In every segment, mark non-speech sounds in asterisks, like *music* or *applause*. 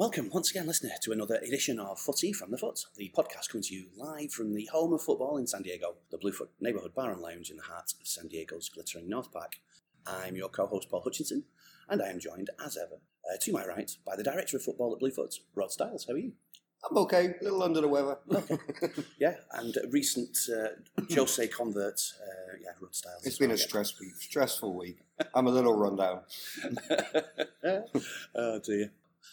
welcome once again, listener, to another edition of Footy from the Foot, the podcast coming to you live from the home of football in San Diego, the Bluefoot Neighborhood Bar and Lounge in the heart of San Diego's glittering North Park. I'm your co-host Paul Hutchinson, and I am joined, as ever, uh, to my right by the director of football at Bluefoot, Rod Styles. How are you? I'm okay, a little under the weather. *laughs* Yeah, and a recent uh, Jose convert, uh, yeah, Rod Styles. It's been well, a yeah. stress week, stressful week. I'm a little run down. *laughs* oh dear.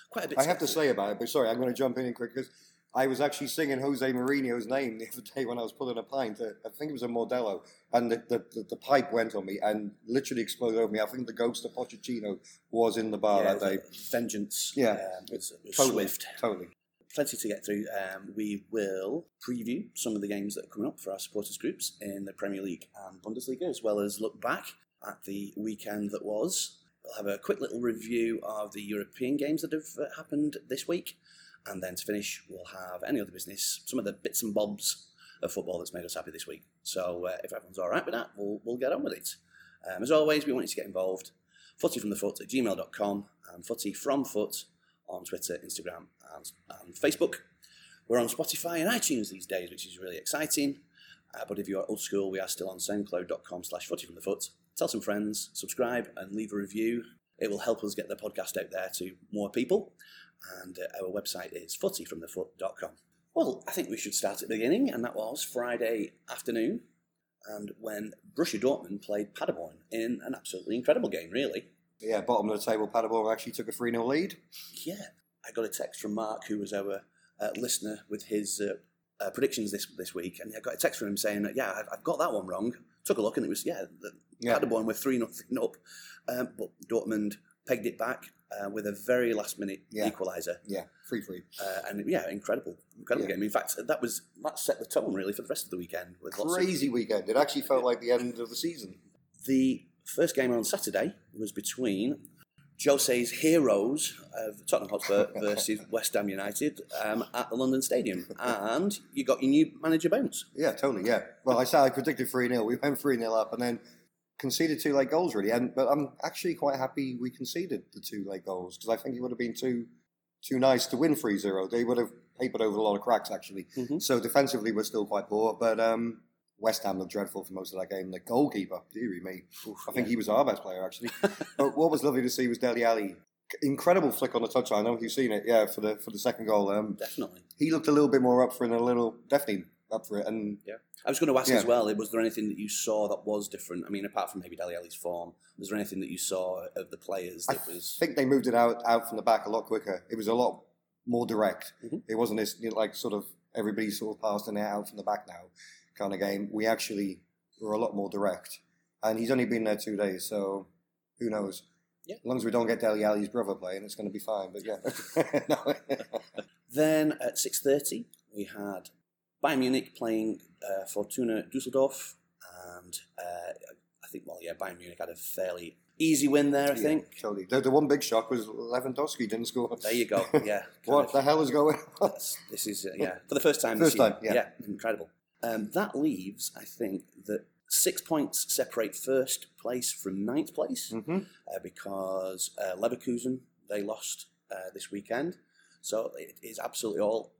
Quite a bit. I have to say about it, but sorry, I'm going to jump in quick because I was actually singing Jose Mourinho's name the other day when I was pulling a pint. I think it was a Modelo, and the, the, the, the pipe went on me and literally exploded over me. I think the ghost of Pochettino was in the bar yeah, that day. vengeance. Yeah. um, it was, it Totally, swift. totally. Plenty to get through. Um, we will preview some of the games that are coming up for our supporters groups in the Premier League and Bundesliga, as well as look back at the weekend that was. We'll have a quick little review of the European games that have uh, happened this week, and then to finish, we'll have any other business, some of the bits and bobs of football that's made us happy this week. So uh, if everyone's all right with that, we'll, we'll get on with it. Um, as always, we want you to get involved. Footyfromthefoot at gmail.com and footyfromfoot on Twitter, Instagram, and, and Facebook. We're on Spotify and iTunes these days, which is really exciting. Uh, but if you're old school, we are still on soundcloud.com slash footyfromthefoot. Tell some friends, subscribe, and leave a review. It will help us get the podcast out there to more people. And uh, our website is footyfromthefoot.com. Well, I think we should start at the beginning, and that was Friday afternoon, and when Borussia Dortmund played Paderborn in an absolutely incredible game, really. Yeah, bottom of the table, Paderborn actually took a 3 0 lead. Yeah, I got a text from Mark, who was our uh, listener, with his uh, uh, predictions this this week, and I got a text from him saying, "Yeah, I've, I've got that one wrong." Took a look, and it was yeah, the, Yeah. Paderborn were three nothing up, um, but Dortmund pegged it back uh, with a very last minute Yeah. equaliser, Yeah, 3 3. uh, and yeah, incredible, incredible Yeah. game. In fact, that was that set the tone really for the rest of the weekend. With lots of Crazy weekend. It actually felt like the end of the season. The first game on Saturday was between Jose's heroes of Tottenham Hotspur *laughs* versus West Ham United um, at the London Stadium, and you got your new manager bounce. Yeah, totally. Yeah. Well, I said I predicted 3 0. We went 3 0 up and then conceded two late goals, really. And But I'm actually quite happy we conceded the two late goals because I think it would have been too too nice to win 3 0. They would have papered over a lot of cracks, actually. Mhm. So defensively, we're still quite poor. But um, West Ham looked dreadful for most of that game. The goalkeeper, dearie me. I think he was our best player, actually. *laughs* but what was lovely to see was Dele Alli. Incredible flick on the touchline. I don't know if you've seen it. Yeah, for the for the second goal. Um, definitely. he looked a little bit more up for it, a little definitely up for it. And yeah, I was going to ask Yeah. as well. Was there anything that you saw that was different? I mean, apart from maybe Dele Alli's form, was there anything that you saw of the players I that was? I think they moved it out out from the back a lot quicker. It was a lot more direct. Mhm. It wasn't this you know, like sort of everybody sort of passing it out from the back now kind of game. We actually were a lot more direct, and he's only been there two days, so who knows? Yeah. As long as we don't get Dele Alli's brother playing, it's going to be fine. But yeah. *laughs* *laughs* Then at six thirty, we had Bayern Munich playing uh, Fortuna Dusseldorf, and uh, I think well, yeah, Bayern Munich had a fairly easy win there. I Yeah, think. totally. The, the one big shock was Lewandowski didn't score. There you go. Yeah. *laughs* What of- the hell is going on? This is uh, yeah for the first time. First this year. time, yeah. incredible. Um, that leaves, I think, that six points separate first place from ninth place hmm uh, because uh, Leverkusen they lost uh, this weekend, so it is absolutely all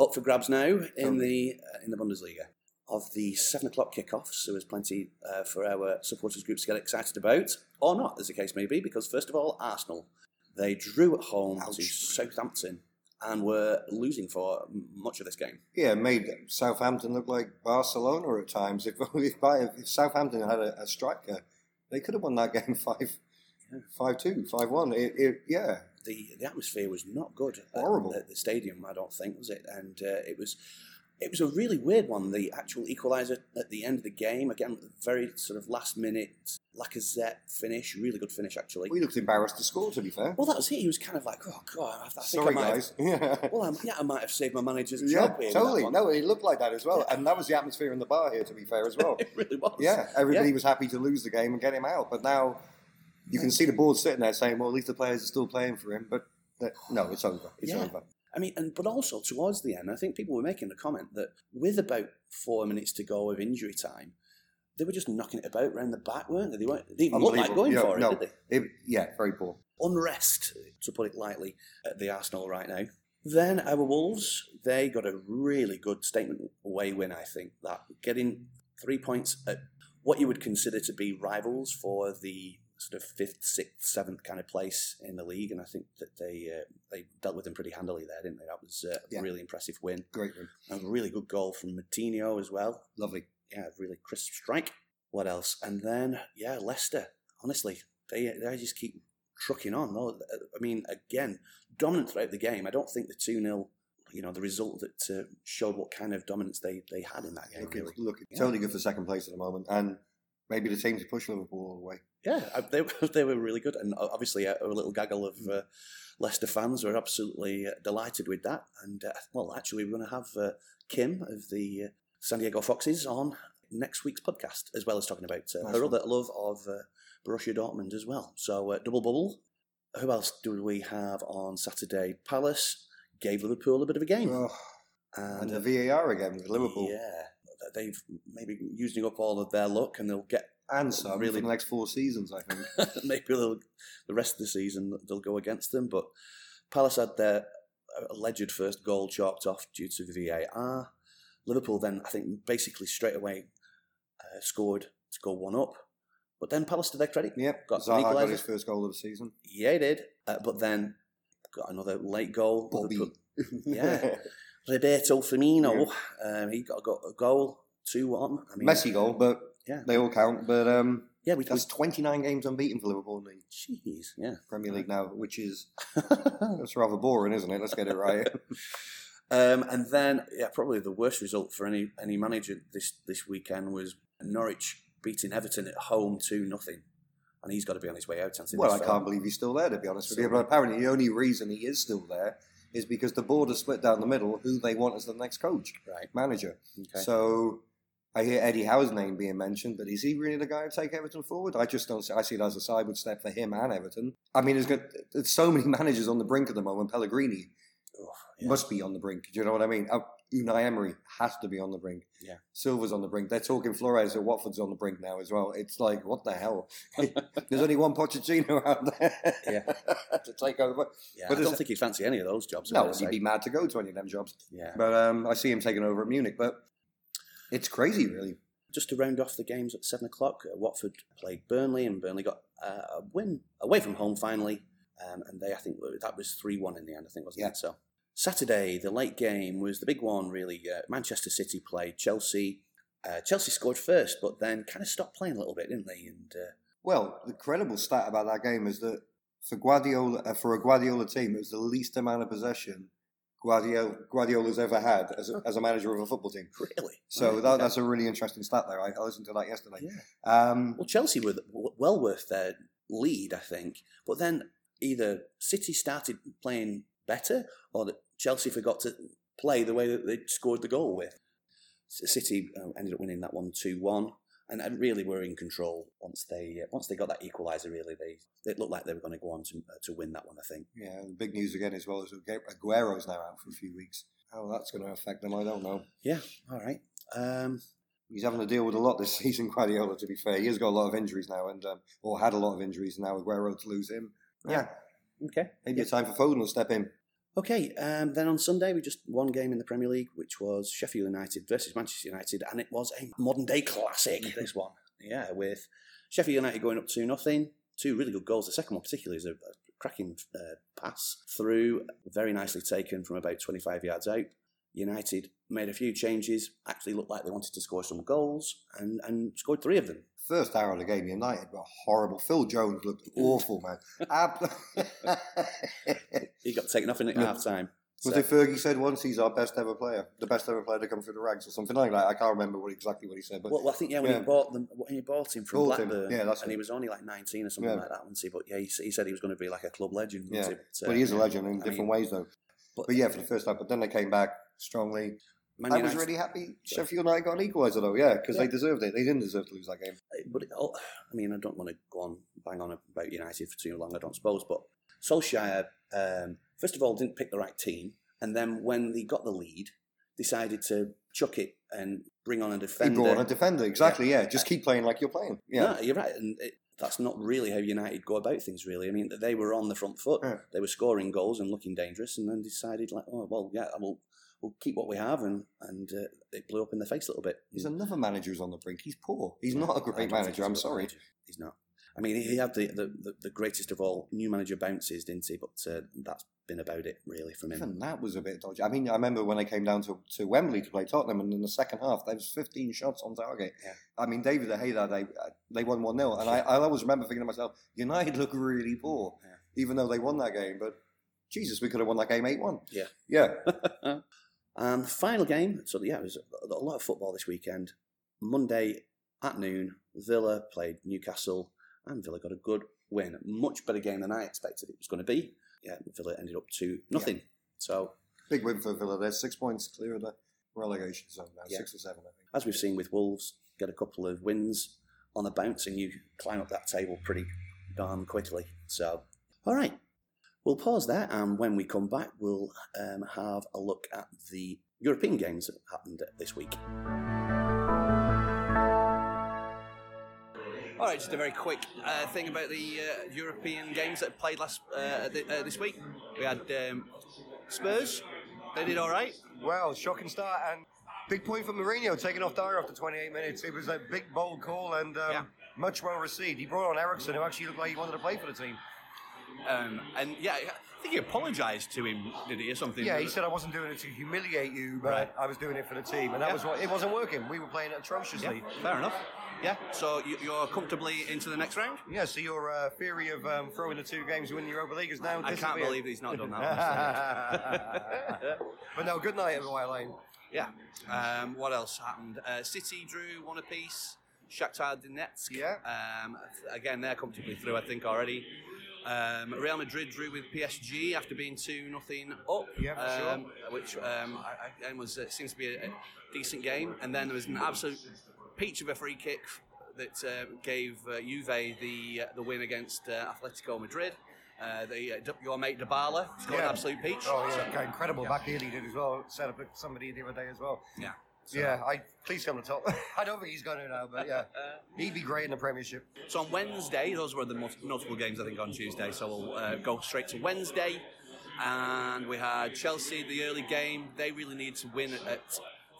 up for grabs now in the uh, in the Bundesliga. Of the seven o'clock kickoffs, there was plenty uh, for our supporters groups to get excited about, or not, as the case may be. Because first of all, Arsenal they drew at home to Ouch. Southampton and were losing for much of this game. Yeah, made Southampton look like Barcelona at times. *laughs* If, if, if Southampton had a, a striker, they could have won that *laughs* game 5 Yeah. 5 2, 5 1. It, it, yeah, the the atmosphere was not good at Horrible. the, the stadium. I don't think was it, and uh, it was it was a really weird one. The actual equaliser at the end of the game again, very sort of last minute Lacazette finish, really good finish actually. He looked embarrassed to score, to be fair. Well, that was it. He was kind of like, oh god, I, I think Sorry, I might guys. Have, *laughs* yeah, well, I'm, yeah, I might have saved my manager's yeah job that totally. No, he looked like that as well. And that was the atmosphere in the bar here, to be fair, as well. *laughs* it really was. yeah, everybody Yeah. was happy to lose the game and get him out. But now you can see the board sitting there saying, well, at least the players are still playing for him. But uh, no, it's over. It's Yeah. over. I mean, and but also towards the end, I think people were making the comment that with about four minutes to go of injury time, they were just knocking it about round the back, weren't they? They weren't. They didn't look like going Yeah, for it, no. did they? It, yeah, very poor. unrest, to put it lightly, at the Arsenal right now. Then our Wolves, they got a really good statement away win, I think, that getting three points at what you would consider to be rivals for the sort of fifth, sixth, seventh kind of place in the league, and I think that they uh, they dealt with them pretty handily there, didn't they? That was uh, Yeah. a really impressive win. Great win. And a really good goal from Moutinho as well. Lovely. Yeah, really crisp strike. What else? And then yeah, Leicester. Honestly, they they just keep trucking on. though. I mean, again, dominant throughout the game. I don't think the two 0 you know, the result that uh, showed what kind of dominance they, they had in that game. Looking, Really, looking Yeah. totally good for second place at the moment, and maybe the team to push Liverpool all the way. yeah, they *laughs* they were really good, and obviously a, a little gaggle of uh, Leicester fans were absolutely uh, delighted with that. And uh, well, actually, we're going to have uh, Kim of the uh, San Diego Foxes on next week's podcast, as well as talking about uh, her other love of uh, Borussia Dortmund as well. So uh, double bubble. Who else do we have on Saturday? Palace gave Liverpool a bit of a game, Oh, and, and the VAR again with Liverpool, Yeah, they've maybe using up all of their luck, and they'll get and some Really- for the next four seasons, I think. *laughs* maybe they'll, the rest of the season they'll go against them. But Palace had their alleged first goal chalked off due to the VAR. Liverpool then, I think, basically straight away uh, scored to go one up. But then Palace, to their credit, Yep, Got Zaha got his first goal of the season. yeah, he did. Uh, but then got another late goal. Bobby. Yeah, *laughs* Roberto Firmino. Um, he got, got a goal, two one. I mean, Messi goal, but Yeah. they all count. But um, Yeah, we that's 29 games unbeaten for Liverpool in the Jeez, yeah. Premier League now, which is *laughs* that's rather boring, isn't it? Let's get it right. *laughs* Um, and then, yeah, probably the worst result for any any manager this this weekend was Norwich beating Everton at home two nothing, and he's got to be on his way out. well, I can't believe he's still there, to be honest with you. But apparently, the only reason he is still there is because the board has split down the middle who they want as the next coach, Right. manager. Okay. So I hear Eddie Howe's name being mentioned, but is he really the guy to take Everton forward? I just don't see. I see it as a sideward step for him and Everton. I mean, there's, got, there's so many *laughs* managers on the brink at the moment. Pellegrini Oh, yeah. must be on the brink. Do you know what I mean? Uh, Unai Emery has to be on the brink. Yeah. Silva's on the brink. They're talking Flores at Watford's on the brink now as well. It's like, what the hell? *laughs* There's only one Pochettino *laughs* out there Yeah. to take over. yeah, but I don't think he'd fancy any of those jobs. No, he'd say. be mad to go to any of them jobs. yeah. But um, I see him taking over at Munich. But it's crazy, really. Just to round off the games at seven o'clock, uh, Watford played Burnley, and Burnley got uh, a win away from home finally. Um, and they, I think, that was three one in the end. I think wasn't Yeah. it? So Saturday, the late game was the big one. Really, uh, Manchester City played Chelsea. Uh, Chelsea scored first, but then kind of stopped playing a little bit, didn't they? And uh, Well, the credible stat about that game is that for Guardiola, uh, for a Guardiola team, it was the least amount of possession Guardiola, Guardiola's ever had as a, as a manager of a football team. really, So that, that's a really interesting stat there. I, I listened to that yesterday. yeah. Um, Well, Chelsea were well worth their lead, I think. But then either City started playing better, or that Chelsea forgot to play the way that they scored the goal with. City uh, ended up winning that one two one, and, and really were in control once they uh, once they got that equaliser. Really, they it looked like they were going to go on to uh, to win that one. I think. yeah, the big news again as well is Agu- Aguero's now out for a few weeks. How that's going to affect them, I don't know. Yeah. All right. Um, He's having to deal with a lot this *laughs* season, Guardiola. To be fair, he has got a lot of injuries now, and um, or had a lot of injuries. And now Aguero to lose him. Yeah, okay. maybe a time for Foden to step in. Okay, um, then on Sunday we just one game in the Premier League, which was Sheffield United versus Manchester United, and it was a modern day classic. this *laughs* one, yeah, with Sheffield United going up two nothing, two really good goals. The second one particularly is a, a cracking uh, pass through, very nicely taken from about twenty five yards out. United made a few changes, actually looked like they wanted to score some goals, and, and scored three of them. First hour of the game, United were horrible. Phil Jones looked awful, man. *laughs* Ab- *laughs* He got taken off in at Yeah. half time. Was it Fergie said once he's our best ever player, the best ever player to come through the ranks, or something like that? I can't remember what exactly what he said, but Well, well, I think yeah, when Yeah. he bought them, when he bought him from Bought him, Blackburn, yeah, that's and it. he was only like nineteen or something Yeah. like that, wasn't he? But yeah, he, he said he was going to be like a club legend. Yeah. he? But, uh, but he is a legend in I different mean, ways, though. But, But yeah, for the first time. But then they came back strongly. Man I was really happy Sheffield United got an equaliser, though. Yeah, because Yeah. they deserved it. They didn't deserve to lose that game. But it, all- I mean, I don't want to go on bang on about United for too long. I don't suppose. But Solskjaer, um, first of all, didn't pick the right team, and then when they got the lead, decided to chuck it and bring on a He defender. brought on a defender, exactly. Yeah, just keep playing like you're playing. Yeah, No, you're right. And it, that's not really how United go about things. Really, I mean, they were on the front foot. Yeah. They were scoring goals and looking dangerous, and then decided like, oh well, yeah, we'll we'll keep what we have, and and uh, it blew up in the face a little bit. There's another manager who's on the brink. He's poor. He's not a great manager. I'm sorry. manager. he's not. I mean, he had the, the, the, greatest of all new manager bounces, didn't he? But uh, that's been about it, really, from him. Even that was a bit dodgy. I mean, I remember when I came down to, to Wembley to play Tottenham, and in the second half, there was 15 shots on target. Yeah. I mean, David De Gea that day, uh, they won 1 0. And I, I always remember thinking to myself, United look really poor, Yeah. even though they won that game. But Jesus, we could have won that game 8 1. Yeah. Yeah. *laughs* and the final game, so yeah, it was a, a lot of football this weekend. Monday at noon, Villa played Newcastle, and Villa got a good win. Much better game than I expected it was going to be. Yeah, Villa ended up two nothing. So Big win for Villa. They're six points clear of the relegation zone now, Yeah. six or seven, I think. as we've seen with Wolves, get a couple of wins on a bounce, and you climb up that table pretty darn quickly. So, all right, we'll pause there, and when we come back, we'll um, have a look at the European games that happened this week. All right, just a very quick uh, thing about the uh, European games that played last uh, th- uh, this week. We had um, Spurs; they did all right. Well, shocking start and big point for Mourinho taking off Dier after 28 minutes. It was a big, bold call and um, Yeah. much well received. He brought on Eriksen, who actually looked like he wanted to play for the team. Um, and yeah, I think he apologised to him, did he, or something? Yeah, he said I wasn't doing it to humiliate you, but Right. I was doing it for the team, and that Yeah. was what it wasn't working. We were playing Yeah, atrociously. fair enough. Yeah, so you, you're comfortably into the next round? Yeah, so your uh, theory of um, throwing the two games to win the Europa League is now I can't believe he's not done that. *laughs* but no, good night White Lane. yeah. Um, what else happened? Uh, City drew one apiece. Shakhtar Donetsk. Yeah. Um, again, they're comfortably through, I think, already. Um, Real Madrid drew with PSG after being two nothing up. Yeah, for sure. um, Which um, I, I, was uh, seems to be a, a decent game. And then there was an absolute peach of a free kick that uh, gave uh, Juve the uh, the win against uh, Atletico Madrid. Uh, the, uh, your mate Dybala scored an Yeah. absolute peach. Oh So- yeah, okay, incredible yeah. back heel he did as well. Set up somebody the other day as well. yeah. So- Yeah, I please come to top. *laughs* I don't think he's going to now, but yeah, *laughs* he'd be great in the Premiership. So on Wednesday, those were the most notable games I think on Tuesday. So we'll uh, go straight to Wednesday, and we had Chelsea the early game. They really need to win at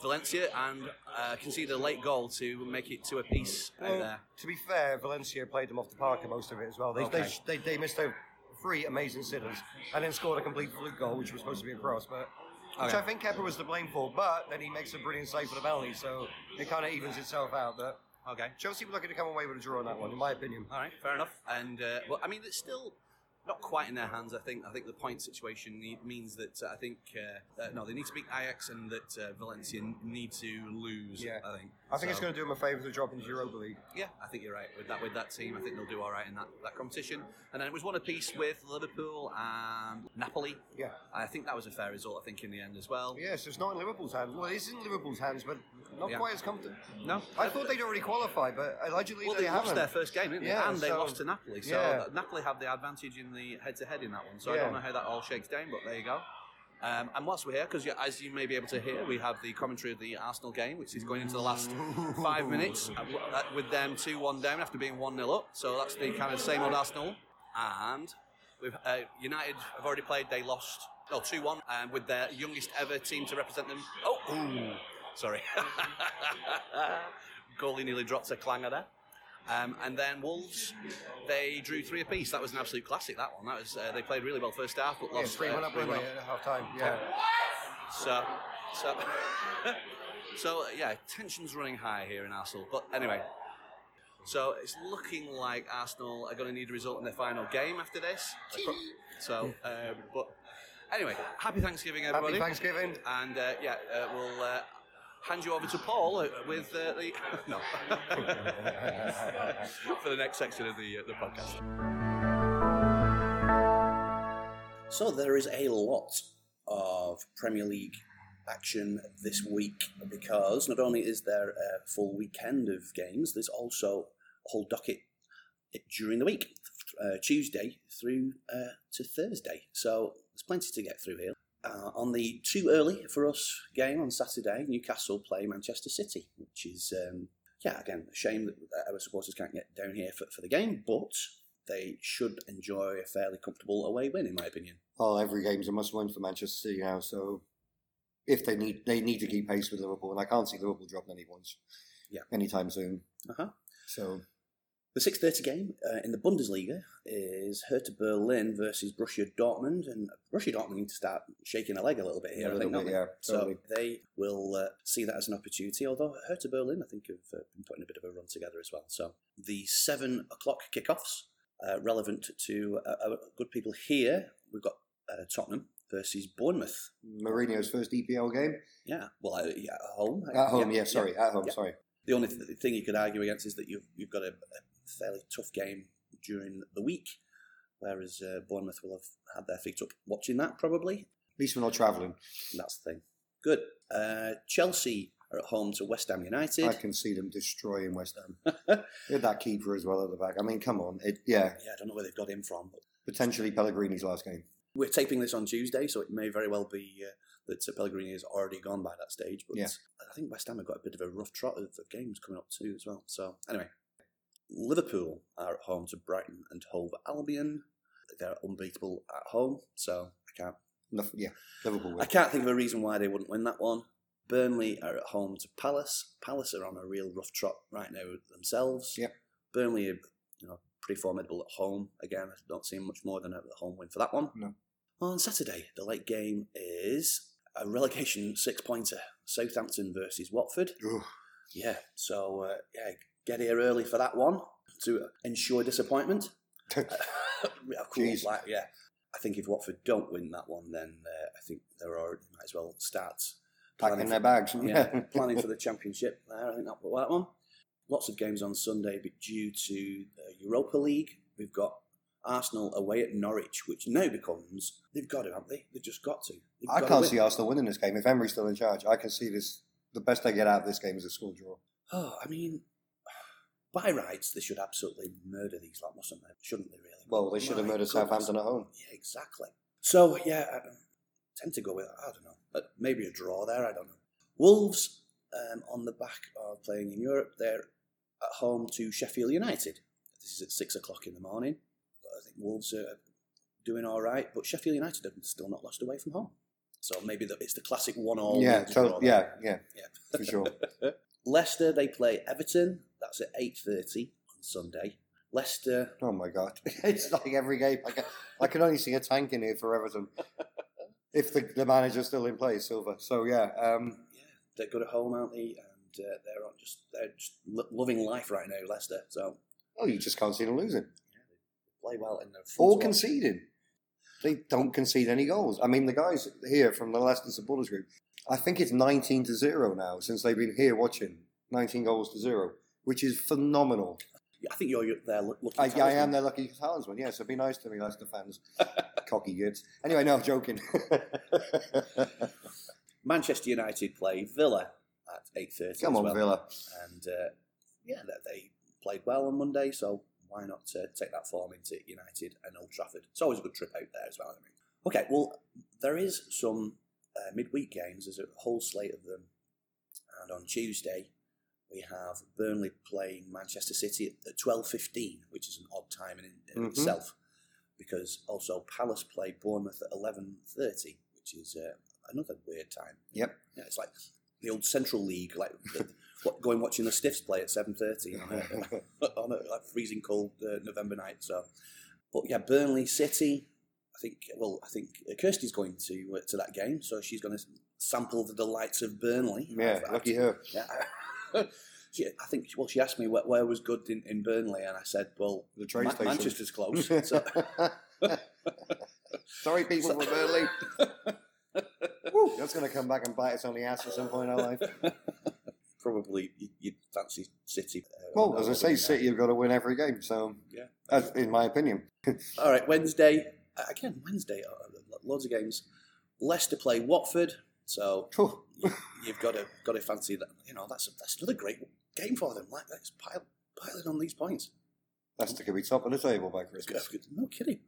Valencia and uh, conceded a late goal to make it to a piece out Well, there. to be fair, Valencia played them off the park in most of it as well. They, Okay. they, they, they missed out three amazing sitters and then scored a complete fluke goal, which was supposed to be a cross, but which I think Kepa was to blame for. But then he makes a brilliant save for the penalty, so it kind of evens itself out. But Okay. Chelsea were lucky to come away with a draw on that one, in my opinion. All right, fair enough. And uh, well, I mean, it's still not quite in their hands. I think. I think the point situation means that uh, I think uh, uh, no, they need to beat Ajax and that uh, Valencia need to lose. Yeah. I think. I think it's going to do them a favour to drop into Europa League. Yeah, I think you're right with that. With that team, I think they'll do all right in that, that competition. And then it was one apiece with Liverpool and Napoli. Yeah. I think that was a fair result. I think in the end as well. Yes, it's not in Liverpool's hands. Well, it is in Liverpool's hands, but not Yeah. quite as comfortable. No, I thought they'd already qualified, but allegedly Well, they, they lost haven't. their first game, didn't they? Yeah, and they so- lost to Napoli. So yeah. Napoli have the advantage in the head-to-head in that one. So I don't know how that all shakes down, but there you go. Um, and whilst we're here, because as you may be able to hear, we have the commentary of the Arsenal game, which is going into the last *laughs* five minutes uh, uh, with them 2 1 down after being 1 0 up. So that's the kind of same old Arsenal. And we've, uh, United have already played, they lost, no, 2 1, and with their youngest ever team to represent them. Oh, ooh, sorry. *laughs* Goalie nearly drops a clanger there. Um, and then Wolves, they drew three apiece. That was an absolute classic. That one. That was uh, they played really well first half, but lost Yeah, lost. three uh, one up, three weren't one up. at half time? Yeah. So, so, *laughs* so uh, yeah, tensions running high here in Arsenal. But anyway, so it's looking like Arsenal are going to need a result in their final game after this. So, um, but anyway, happy Thanksgiving, everybody. Happy Thanksgiving. And uh, yeah, uh, we'll uh, hand you over to Paul uh, with uh, the *laughs* no *laughs* for the next section of the uh, the podcast. So there is a lot of Premier League action this week because not only is there a full weekend of games, there's also a whole docket during the week, uh, Tuesday through uh, to Thursday. So there's plenty to get through here. Uh, on the too early for us game on Saturday, Newcastle play Manchester City, which is um, yeah, again, a shame that our supporters can't get down here for, for the game, but they should enjoy a fairly comfortable away win, in my opinion. Well, every game's a must-win for Manchester City now. So if they need, they need to keep pace with Liverpool, and I can't see Liverpool dropping any points. Yeah. anytime soon. Uh-huh. So The 6.30 game uh, in the Bundesliga is Hertha Berlin versus Borussia Dortmund, and Borussia Dortmund need to start shaking a leg a little bit here, I think, bit, they? yeah, So totally. they will uh, see that as an opportunity, although Hertha Berlin, I think, have uh, been putting a bit of a run together as well. So the 7 o'clock kickoffs, uh, relevant to uh, our good people here, we've got uh, Tottenham versus Bournemouth. Mourinho's first EPL game Yeah, well, uh, yeah, at home. at home. Yeah, sorry, at home. yeah. Sorry. The only th- thing you could argue against is that you've you've got a, a fairly tough game during the week, whereas uh, Bournemouth will have had their feet up watching that probably. At least we're not travelling. That's the thing. Good. Uh, Chelsea are at home to West Ham United. I can see them destroying West Ham. *laughs* They had that keeper as well at the back. I mean, come on. It, yeah, Yeah, I don't know where they've got him from, but potentially Pellegrini's last game. we're taping this on Tuesday, so it may very well be uh, that Pellegrini has already gone by that stage. But Yeah. I think West Ham have got a bit of a rough trot of, of games coming up too as well. So anyway, Liverpool are at home to Brighton and Hove Albion. They're unbeatable at home, so I can't No, yeah, Liverpool. I can't think of a reason why they wouldn't win that one. Burnley are at home to Palace. Palace are on a real rough trot right now themselves. Yep. Burnley are, you know, pretty formidable at home. Again, I don't see much more than a home win for that one. No. On Saturday, the late game is a relegation six pointer. Southampton versus Watford. Yeah, so uh, yeah, get here early for that one to ensure disappointment. *laughs* *laughs* of course, Jeez. Like, yeah, I think if Watford don't win that one, then uh, I think they're already might as well start Packing planning their for- bags. yeah, *laughs* planning for the championship. There, I think that that one. Lots of games on Sunday, but due to the Europa League, we've got Arsenal away at Norwich, which now becomes they've got to, haven't they? They've just got to. They've I got can't win. see Arsenal winning this game. If Emery's still in charge, I can see this. The best they get out of this game is a score draw. Oh, I mean, by rights, they should absolutely murder these lot, mustn't they? Shouldn't they, really? Well, they should have murdered. Southampton at home. Yeah, exactly. So yeah, I tend to go with I don't know, but maybe a draw there. I don't know. Wolves um, on the back of playing in Europe, they're at home to Sheffield United. This is at six o'clock in the morning. I think Wolves are doing all right, but Sheffield United have still not lost away from home. So maybe the, it's the classic one-all. yeah, yeah, yeah, yeah, for sure. *laughs* Leicester they play Everton. That's at eight thirty on Sunday. Leicester Oh my god, *laughs* it's like every game. I can, I can only see a tank in here for Everton. *laughs* if the, the manager's still in place, Silva. So yeah, um, yeah, they're good at home, aren't they? And uh, they're on just they're just lo- loving life right now, Leicester. So oh, you just can't see them losing play well in the or conceding. They don't concede any goals. I mean, the guys here from the Leicester supporters group, I think it's 19 to zero now since they've been here watching. 19 goals to zero, which is phenomenal. I think you're, there look- looking. I, I am their lucky talisman. Yes, so be nice to me, Leicester fans. *laughs* Cocky gits. Anyway, no, joking. *laughs* Manchester United play Villa at eight thirty. Come on, well. Villa. And uh, yeah, they, they played well on Monday, so why not uh, take that form into United and Old Trafford? It's always a good trip out there as well. I mean. Okay, well, there is some uh, midweek games. There's a whole slate of them, and on Tuesday we have Burnley playing Manchester City at twelve fifteen, which is an odd time in, in Mhm. itself, because also Palace play Bournemouth at eleven thirty, which is uh, another weird time. Yep. Yeah, it's like the old Central League, like the, *laughs* what, going watching the Stiffs play at seven thirty on a, *laughs* on a like, freezing cold uh, November night. So, but yeah, Burnley City. I think. Well, I think Kirsty's going to uh, to that game, so she's going to sample the delights of Burnley. Yeah, lucky her. Yeah. She, I think. Well, she asked me where, where was good in, in Burnley, and I said, "Well, The train Ma- station. Manchester's close." *laughs* So, *laughs* Sorry, people from Burnley. *laughs* That's going to come back and bite us on the ass at some point in our life. probably you- you'd fancy City. uh, Well, as I say, City have got to win every game. So, Yeah. as, in my opinion, All right, Wednesday again. Wednesday, uh, loads of games. Leicester play Watford, so you, you've got to got to fancy that. You know, that's that's another great game for them. Like let's pile piling on these points. Leicester could be top of the table by Christmas. No kidding.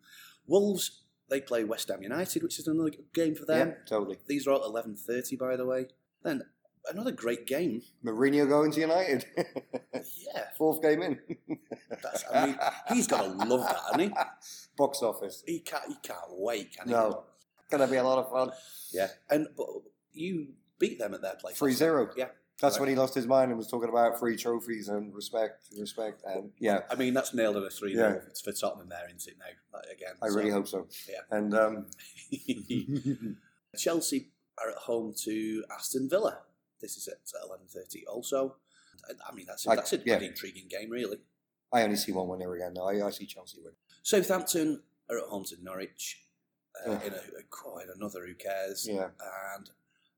Wolves they play West Ham United, which is another game for them. Yeah, totally. These are all eleven thirty, by the way. Then another great game. Mourinho going to United. *laughs* *laughs* Yeah, Fourth game in. that's, I mean, he's got to love that, hasn't he? *laughs* Box office. he? Can't, he can't wait, can he? No. Gonna be a lot of fun. Yeah, and but you beat them at their place. 3 0. Yeah, That's Right. when he lost his mind and was talking about free trophies and respect, respect, and yeah, I mean that's nailed on a three Yeah. 0 for Tottenham there, isn't it? Now again, I so- really hope so. Yeah. And um, *laughs* Chelsea are at home to Aston Villa. This is at eleven thirty. Also, I mean that's a, I- that's a yeah. pretty intriguing game, really. I only see one winner again. No, I, I see Chelsea win. Southampton are at home to Norwich. Uh, in a, another who cares. Yeah. And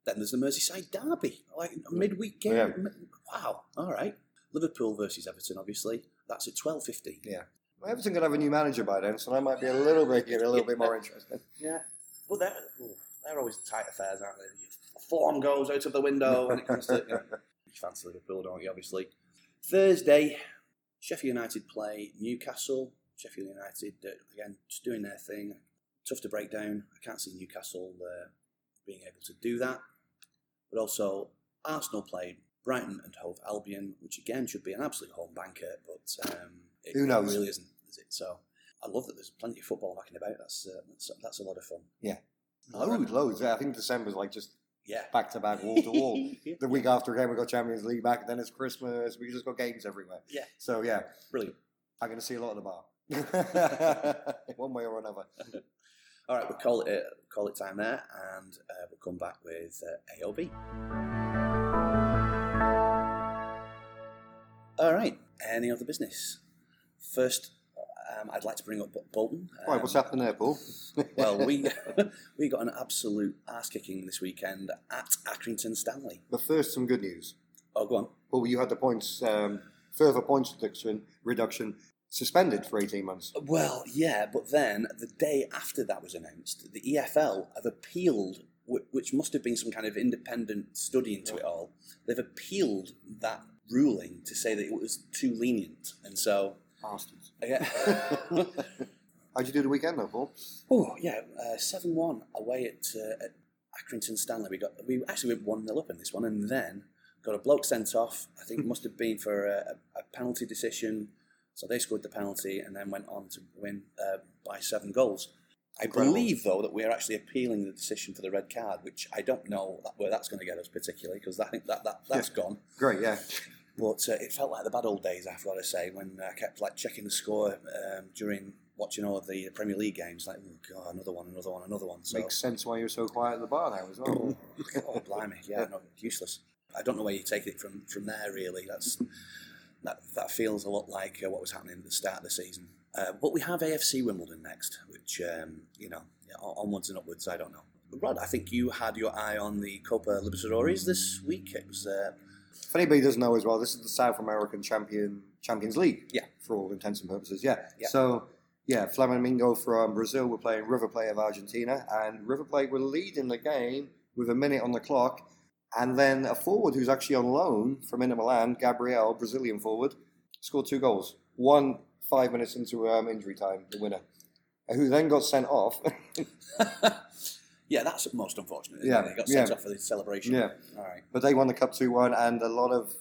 then there's the Merseyside derby, like a midweek game. Yeah. Wow. All right. Liverpool versus Everton, obviously. That's at twelve fifty. Yeah. Well, Everton could have a new manager by then, so that might be a little bit a little bit more *laughs* interesting. Yeah. Well, they're ooh, they're always tight affairs, aren't they? Form goes out of the window when it comes to. You, know, you fancy Liverpool, don't you? Obviously. Thursday, Sheffield United play Newcastle. Sheffield United uh, again just doing their thing. Tough to break down. I can't see Newcastle uh, being able to do that. But also Arsenal played Brighton and Hove Albion, which again should be an absolute home banker, but um, it, Who knows? really isn't, is it? So I love that there's plenty of football knocking about. That's uh, that's, that's a lot of fun. Yeah, loads, loads. Yeah, I think December's like just Yeah. back to back, *laughs* wall to wall. The week after again, we got Champions League back. Then it's Christmas. We just got games everywhere. Yeah. So yeah, Brilliant. I'm going to see a lot of the bar, *laughs* one way or another. *laughs* All right, we'll call it uh, call it time there, and uh, we'll come back with uh, AOB. All right. Any other business? First, um, I'd like to bring up Bolton. Right, what's Um, happening there, Paul? *laughs* Well, we *laughs* we got an absolute ass kicking this weekend at Accrington Stanley. But first, some good news. Oh, go on. Well, you had the points, um, further points reduction, reduction suspended for 18 months. Well, yeah, but then the day after that was announced, the EFL have appealed, which must have been some kind of independent study into it all. They've appealed that ruling to say that it was too lenient, and so Bastards. yeah. *laughs* How'd you do the weekend, though, Paul? oh yeah, seven one away at, uh, at Accrington Stanley. We got we actually went one 0 up in this one, and then got a bloke sent off. I think it must have been for a, a penalty decision. So they scored the penalty and then went on to win uh, by seven goals. I Incredible. believe, though, that we are actually appealing the decision for the red card, which I don't know that, where that's going to get us particularly because I think that, that that's gone. Great, yeah. But uh, it felt like the bad old days, I've got to say, when I kept like checking the score um, during watching all of the Premier League games. Like, oh god, another one, another one, another one. So, Makes sense why you're so quiet at the bar now as well. *laughs* oh blimey, yeah, no, useless. I don't know where you take it from from there. Really, that's that that feels a lot like uh, what was happening at the start of the season. Uh, but we have AFC Wimbledon next, which um, you know, onwards and upwards. I don't know. Rod, I think you had your eye on the Copa Libertadores this week. It was uh, if anybody doesn't know as well, this is the South American Champion Champions League. Yeah. For all intents and purposes, yeah. Yeah. So, yeah, Flamengo from Brazil were playing River Plate of Argentina, and River Plate were leading the game with a minute on the clock. And then a forward who's actually on loan from Inter Milan, Gabriel, Brazilian forward, scored two goals. One five minutes into um, injury time, the winner, who then got sent off. *laughs* yeah, that's most unfortunate. Yeah, it? They got sent yeah. off for the celebration. Yeah. All right. but they won the cup two one, and a lot of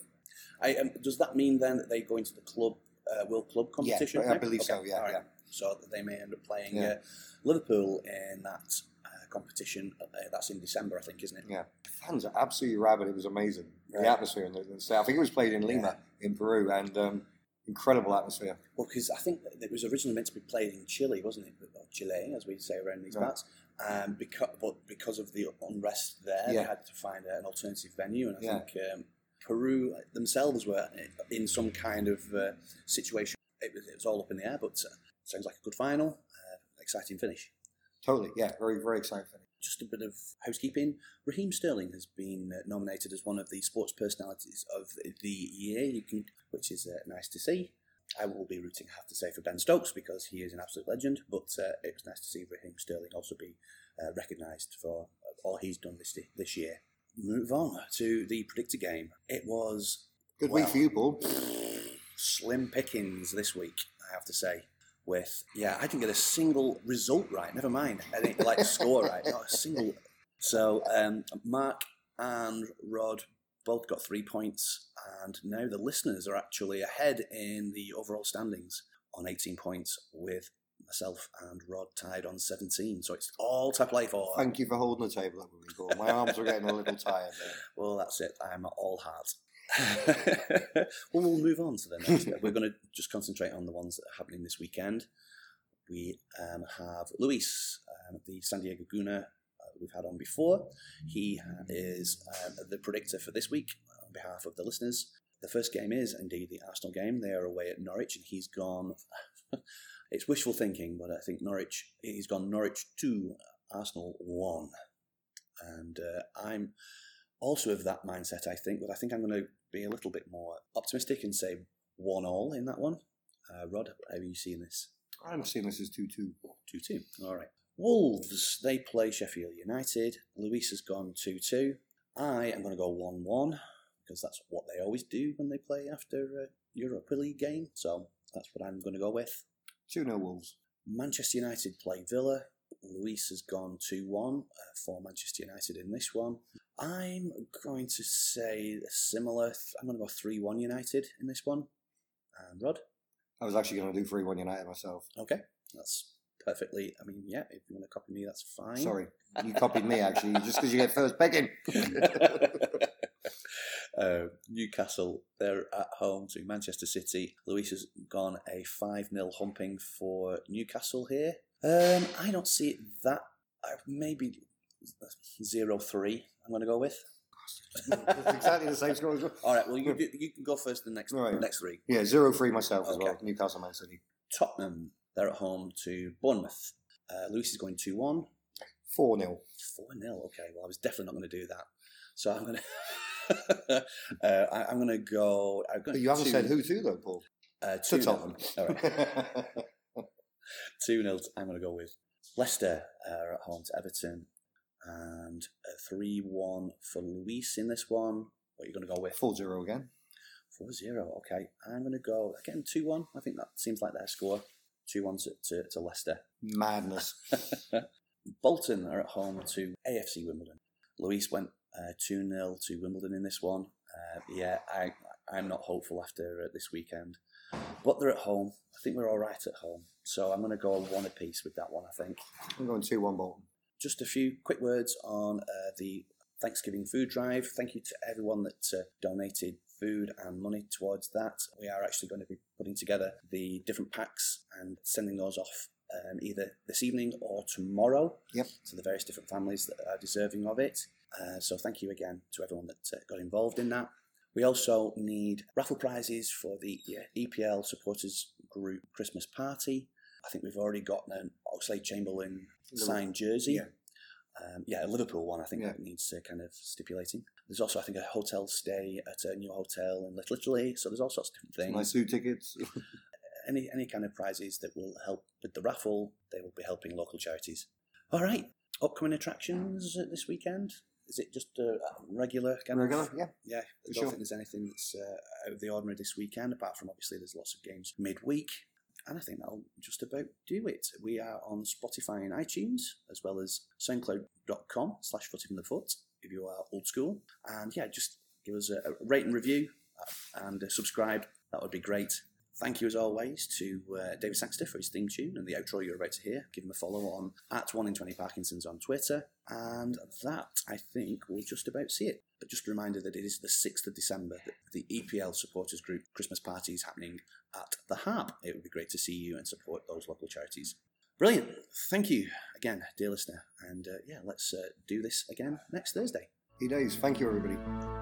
I, um, does that mean then that they go into the club uh, World Club competition? Yeah, I believe so, yeah, right. yeah. So that they may end up playing Yeah. uh, Liverpool in that uh, competition. Uh, that's in December, I think, isn't it? Yeah, fans are absolutely rabid. It was amazing. Right. The atmosphere in the, in the. I think it was played in Lima in Peru, and um, incredible atmosphere. Well, because I think it was originally meant to be played in Chile, wasn't it? Or Chile, as we say around these Right. parts. Um, because, but because of the unrest there, Yeah. they had to find an alternative venue, and I Yeah. think um, Peru themselves were in some kind of uh, situation. It was, it was all up in the air, but uh, sounds like a good final, uh, exciting finish. Totally, yeah, very very exciting. Just a bit of housekeeping. Raheem Sterling has been uh, nominated as one of the sports personalities of the year, you can, which is uh, nice to see. I will be rooting, I have to say, for Ben Stokes because he is an absolute legend. But uh, it was nice to see Raheem Sterling also be uh, recognised for all he's done this this year. Move on to the predictor game. It was Good Wow. week for you, Paul. *sighs* slim pickings this week, I have to say. With yeah, I didn't get a single result right. Never mind, I didn't like score right. Not a single. So um, Mark and Rod both got three points, and now the listeners are actually ahead in the overall standings on 18 points with myself and Rod tied on 17. So it's all to play for. Thank you for holding the table up with me, My arms are getting a little tired there. Well, that's it. I'm all heart. *laughs* well, we'll move on to the next. We're going to just concentrate on the ones that are happening this weekend. We um, have Luis, um, the San Diego Guna uh, we've had on before. He is um, the predictor for this week on behalf of the listeners. The first game is indeed the Arsenal game. They are away at Norwich, and he's gone. *laughs* it's wishful thinking, but I think Norwich. He's gone Norwich two, Arsenal one, and uh, I'm also of that mindset. I think, but I think I'm going to be a little bit more optimistic and say one all in that one. Uh, Rod, how are you seeing this? I'm seeing this as 2 2. 2 2. All right. Wolves, they play Sheffield United. Luis has gone 2 2. I am going to go 1 1 because that's what they always do when they play after a Europa League game. So that's what I'm going to go with. 2 0 Wolves. Manchester United play Villa. Luis has gone 2 1 uh, for Manchester United in this one. I'm going to say a similar. I'm going to go 3 1 United in this one. And Rod? I was actually going to do 3 1 United myself. Okay. That's perfectly. I mean, yeah, if you want to copy me, that's fine. Sorry. You copied me, actually, *laughs* just because you get first picking. *laughs* uh, Newcastle, they're at home to Manchester City. Luis has gone a 5 0 humping for Newcastle here. Um, I don't see it that. Uh, maybe 0 3, I'm going to go with. It's exactly the same score as well. *laughs* All right, well, you, do, you can go first the next, Right. next three. Yeah, 0 3 myself as Okay. well. Newcastle Man City. Tottenham, they're at home to Bournemouth. Uh, Luis is going 2 1. 4 0. 4 0. Okay, well, I was definitely not going to do that. So I'm going *laughs* to. uh, I, I'm going to go. I'm But you haven't two, said who to, though, Paul. Uh, To Tottenham. All right. *laughs* 2 0. I'm going to go with Leicester uh, at home to Everton. And 3 1 for Luis in this one. What are you going to go with? 4 0 again. 4 0. Okay. I'm going to go again 2 1. I think that seems like their score. 2 1 to, to, to Leicester. Madness. *laughs* Bolton are at home to AFC Wimbledon. Luis went uh, 2 0 to Wimbledon in this one. Uh, yeah, I, I'm not hopeful after uh, this weekend. But they're at home. I think we're all right at home. So I'm going to go one apiece with that one, I think. I'm going 2 1 Bolton. Just a few quick words on uh, the Thanksgiving food drive. Thank you to everyone that uh, donated food and money towards that. We are actually going to be putting together the different packs and sending those off um, either this evening or tomorrow Yep. to the various different families that are deserving of it. Uh, so thank you again to everyone that uh, got involved in that. We also need raffle prizes for the EPL supporters group Christmas party. I think we've already got an Oxlade Chamberlain signed jersey. Yeah. Um, yeah, a Liverpool one. I think Yeah. that needs uh, kind of stipulating. There's also, I think, a hotel stay at a new hotel in Little Italy. So there's all sorts of different things. My suit tickets. *laughs* *laughs* Any any kind of prizes that will help with the raffle, they will be helping local charities. All right, upcoming attractions this weekend. Is it just a regular kind Regular? of? Yeah. Yeah, I don't sure. think there's anything that's uh, out of the ordinary this weekend, apart from obviously there's lots of games midweek. And I think that'll just about do it. We are on Spotify and iTunes, as well as soundcloud.com slash from the foot, if you are old school. And yeah, just give us a, a rate and review uh, and uh, subscribe. That would be great. Thank you as always to uh, David Saxter for his theme tune and the outro you're about to hear. Give him a follow on at 1 in 20 Parkinson's on Twitter. And that, I think, will just about see it. But just a reminder that it is the 6th of December that the EPL supporters group Christmas party is happening at the Harp. It would be great to see you and support those local charities. Brilliant. Thank you again, dear listener. And uh, yeah, let's uh, do this again next Thursday. He days. Thank you, everybody.